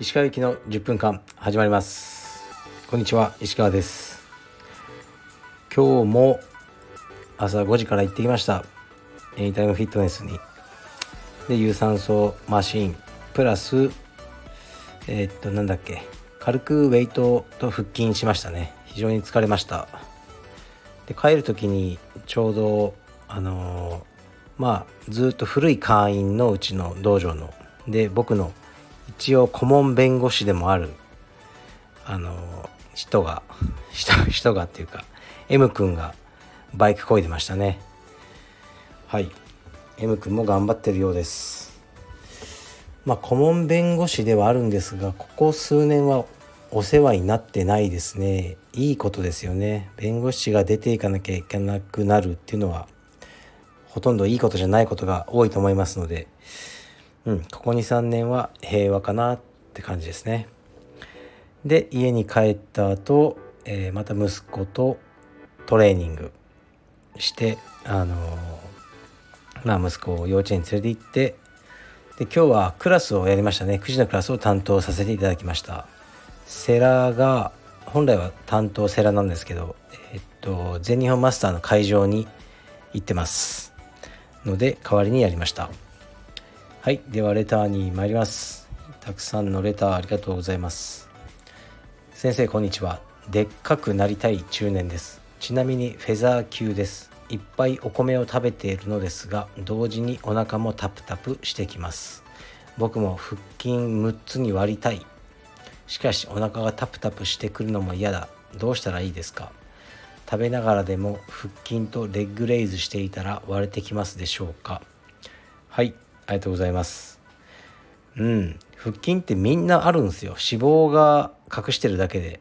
石川行きの10分間始まります。こんにちは石川です。今日も朝5時から行ってきました。エニタイムフィットネスに。で有酸素マシンプラスえー、っとなんだっけ軽くウェイトと腹筋しましたね。非常に疲れました。で帰る時にちょうどあの、まあずっと古い会員のうちの道場ので僕の一応顧問弁護士でもあるあの、人が 人人がっていうか M 君がバイクこいでましたね。はい。M 君も頑張ってるようです。まあ顧問弁護士ではあるんですがここ数年はお世話になってないですね。いいことですよね。弁護士が出ていかなきゃいけなくなるっていうのはほとんどいいことじゃないことが多いと思いますので、うん、ここ23年は平和かなって感じですね。で家に帰った後、えー、また息子とトレーニングしてあのー、まあ息子を幼稚園に連れて行ってで今日はクラスをやりましたね。9時のクラスを担当させていただきました。セラが本来は担当セラなんですけどえっと全日本マスターの会場に行ってます。ので代わりにやりました。はいではレターに参ります。たくさんのレターありがとうございます。先生こんにちは。でっかくなりたい中年です。ちなみにフェザー級です。いっぱいお米を食べているのですが同時にお腹もタプタプしてきます。僕も腹筋6つに割りたい。しかしお腹がタプタプしてくるのも嫌だ。どうしたらいいですか？食べながらでも腹筋とレッグレイズしていたら割れてきますでしょうか？はいありがとうございます。うん腹筋ってみんなあるんですよ。脂肪が隠してるだけで。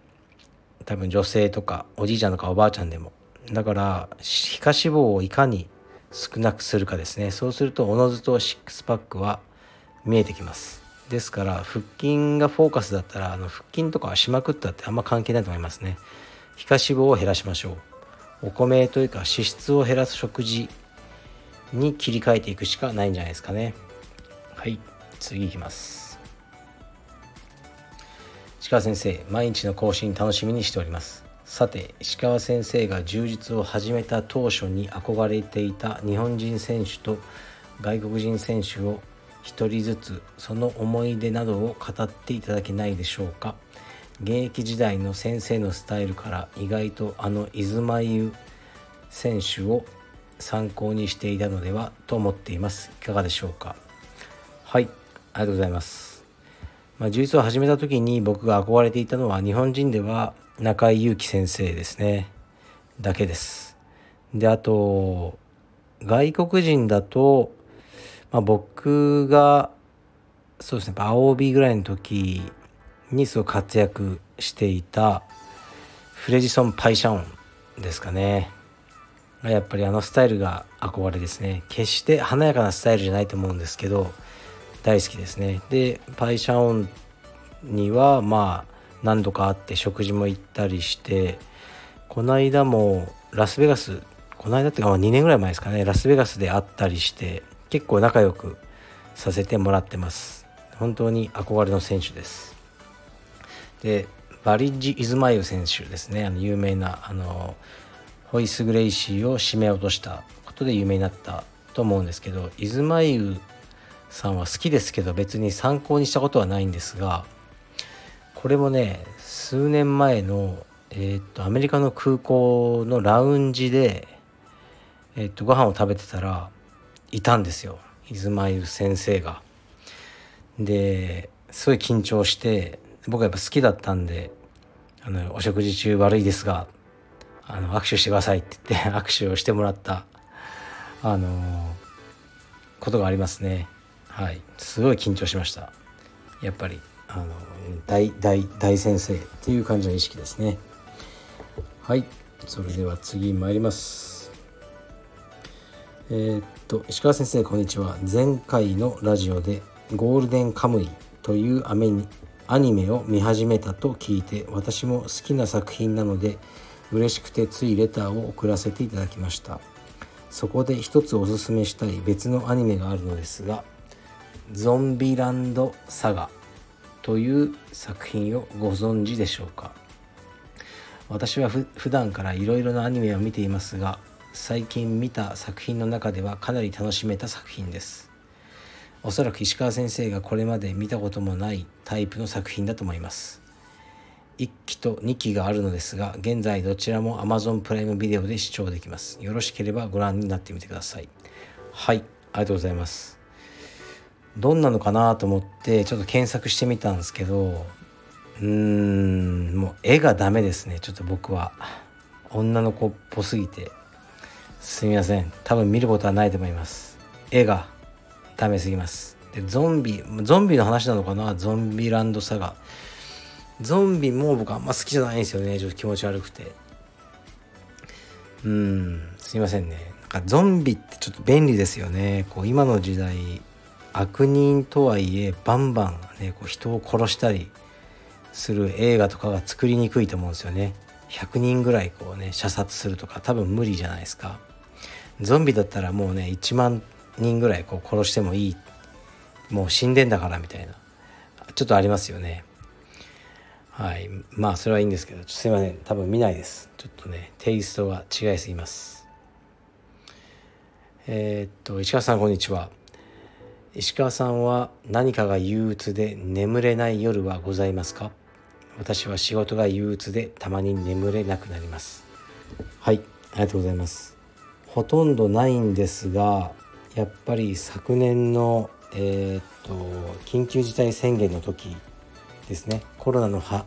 多分女性とかおじいちゃんとかおばあちゃんでも。だから皮下脂肪をいかに少なくするかですね。そうするとおのずとシックスパックは見えてきます。ですから腹筋がフォーカスだったらあの腹筋とかはしまくったってあんま関係ないと思いますね。皮下脂肪を減らしましょう。お米というか脂質を減らす食事に切り替えていくしかないんじゃないですかね。はい次いきます。鹿先生毎日の更新楽しみにしております。さて石川先生が充実を始めた当初に憧れていた日本人選手と外国人選手を1人ずつその思い出などを語っていただけないでしょうか。現役時代の先生のスタイルから意外とあの伊豆真由選手を参考にしていたのではと思っています。いかがでしょうか？はいありがとうございます。まあ、充実を始めた時に僕が憧れていたのは日本人では中井祐樹先生ですね。だけです。であと外国人だと、まあ、僕がそうですね青帯ぐらいの時にすごく活躍していたフレジソン・パイシャオンですかね。やっぱりあのスタイルが憧れですね。決して華やかなスタイルじゃないと思うんですけど大好きですね。でパイシャオンにはまあ何度か会って食事も行ったりしてこの間もラスベガスこの間っていうか2年ぐらい前ですかね。ラスベガスで会ったりして結構仲良くさせてもらってます。本当に憧れの選手です。でバリッジ・イズマイル選手ですねあの有名なあのホイス・グレイシーを締め落としたことで有名になったと思うんですけどイズマイルさんは好きですけど別に参考にしたことはないんですがこれもね数年前の、えー、っとアメリカの空港のラウンジで、えー、っとご飯を食べてたらいたんですよイズマイル先生が。ですごい緊張して僕はやっぱ好きだったんで「あのお食事中悪いですがあの握手してください」って言って 握手をしてもらったあのことがありますね。はい。すごい緊張しました。やっぱりあの大大大先生っていう感じの意識ですね。はい。それでは次参ります。えー、っと石川先生こんにちは。前回のラジオでゴールデンカムイというアメにアニメを見始めたと聞いて私も好きな作品なので嬉しくてついレターを送らせていただきました。そこで一つおすすめしたい別のアニメがあるのですが「ゾンビランドサガ」という作品をご存知でしょうか？私はふ普段からいろいろなアニメを見ていますが最近見た作品の中ではかなり楽しめた作品です。おそらく石川先生がこれまで見たこともないタイプの作品だと思います。1期と2期があるのですが現在どちらも Amazon プライムビデオで視聴できます。よろしければご覧になってみてください。はいありがとうございます。どんなのかなと思ってちょっと検索してみたんですけどうーんもう絵がダメですね。ちょっと僕は。女の子っぽすぎて。すみません。多分見ることはないと思います。絵がダメすぎます。でゾンビゾンビの話なのかな？ゾンビランドサガ。ゾンビも僕あんま好きじゃないんですよね。ちょっと気持ち悪くて。うん。すいませんね。なんかゾンビってちょっと便利ですよね。こう今の時代悪人とはいえバンバンねこう人を殺したりする映画とかが作りにくいと思うんですよね。100人ぐらいこうね射殺するとか多分無理じゃないですか。ゾンビだったらもうね1万人ぐらいこう殺してもいい。もう死んでんだからみたいな。ちょっとありますよね。はい。まあそれはいいんですけどすいません。多分見ないです。ちょっとねテイストが違いすぎます。えー、っと石川さんこんにちは。石川さんは何かが憂鬱で眠れない夜はございますか？私は仕事が憂鬱でたまに眠れなくなります。はい。ありがとうございます。ほとんどないんですがやっぱり昨年のえー、っと緊急事態宣言の時ですね。コロナのは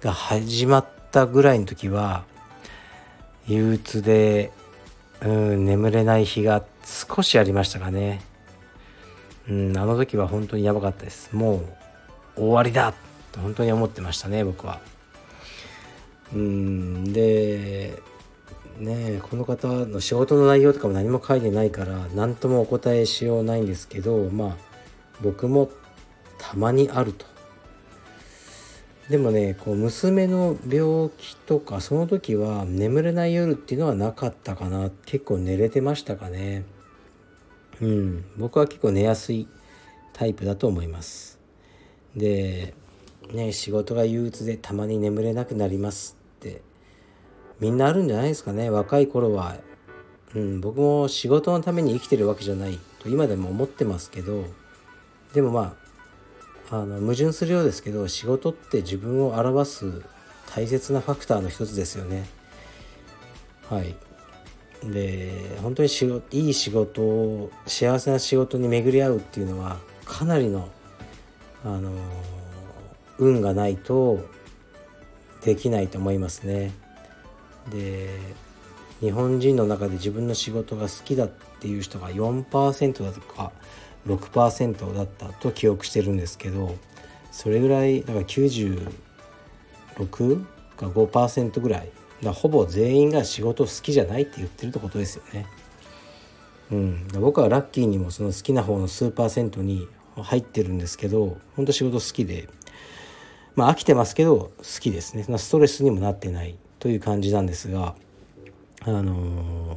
が始まったぐらいの時は憂鬱でうん眠れない日が少しありましたかね。うんあの時は本当にやばかったです。もう終わりだと本当に思ってましたね僕は。うんでねこの方の仕事の内容とかも何も書いてないから何ともお答えしようないんですけどまあ僕もたまにあると。でもねこう娘の病気とかその時は眠れない夜っていうのはなかったかな。結構寝れてましたかね。うん。僕は結構寝やすいタイプだと思います。でね仕事が憂鬱でたまに眠れなくなります。みんなあるんじゃないですかね若い頃は、うん、僕も仕事のために生きてるわけじゃないと今でも思ってますけどでもまああの矛盾するようですけど仕事って自分を表す大切なファクターの一つですよね。はい。で本当に仕事いい仕事を幸せな仕事に巡り合うっていうのはかなりのあの運がないとできないと思いますね。で日本人の中で自分の仕事が好きだっていう人が4%だとか6%だったと記憶してるんですけどそれぐらいだから96か5%ぐらい。だほぼ全員が仕事好きじゃないって言ってるってことですよね。うん、僕はラッキーにもその好きな方の数パーセントに入ってるんですけど本当仕事好きで。まあ飽きてますけど好きですね。ストレスにもなってない。という感じなんですがあの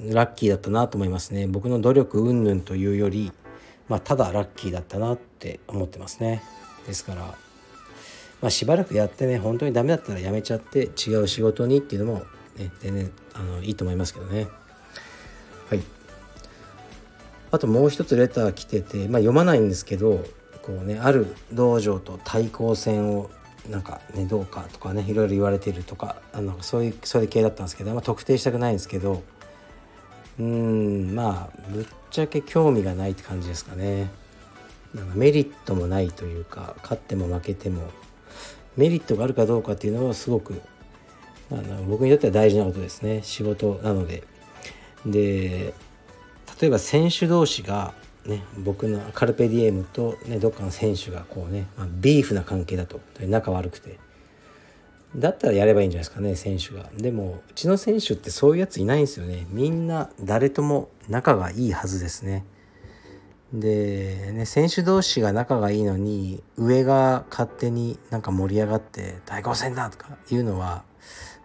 ー、ラッキーだったなと思いますね。僕の努力云々というより、まあ、ただラッキーだったなって思ってますね。ですから、まあ、しばらくやってね本当にダメだったらやめちゃって違う仕事にっていうのも、ね、全然あのいいと思いますけどね。はい。あともう一つレター来てて、まあ、読まないんですけどこうねある道場と対抗戦をなんかねどうかとかねいろいろ言われてるとかあのそういうそういう系だったんですけど、まあ、特定したくないんですけどうんまあぶっちゃけ興味がないって感じですかね。なんかメリットもないというか勝っても負けてもメリットがあるかどうかっていうのはすごくあの僕にとっては大事なことですね。仕事なので。で例えば選手同士がね、僕のカルペディエムと、ね、どっかの選手がこうね、まあ、ビーフな関係だと。仲悪くて。だったらやればいいんじゃないですかね選手が。でもうちの選手ってそういうやついないんですよね。みんな誰とも仲がいいはずですね。でね選手同士が仲がいいのに上が勝手になんか盛り上がって対抗戦だとかいうのは、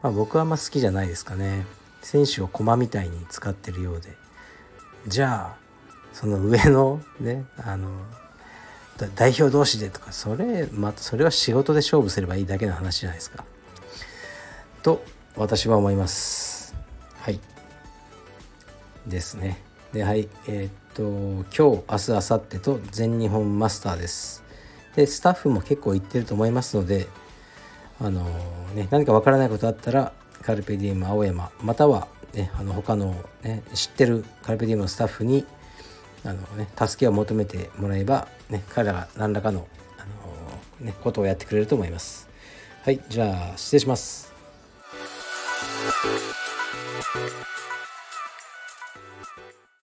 まあ、僕はあんま好きじゃないですかね。選手を駒みたいに使ってるようで。じゃあその上のねあの代表同士でとかそれまたそれは仕事で勝負すればいいだけの話じゃないですか。と私は思います。はいですね。ではいえー、っと今日明日明後日と全日本マスターです。でスタッフも結構行ってると思いますのであのね何かわからないことあったらカルペディウム青山またはねあの他の、ね、知ってるカルペディウムのスタッフにあの、ね、助けを求めてもらえば、ね、彼らが何らかの、あのね、ことをやってくれると思います。はい、じゃあ失礼します。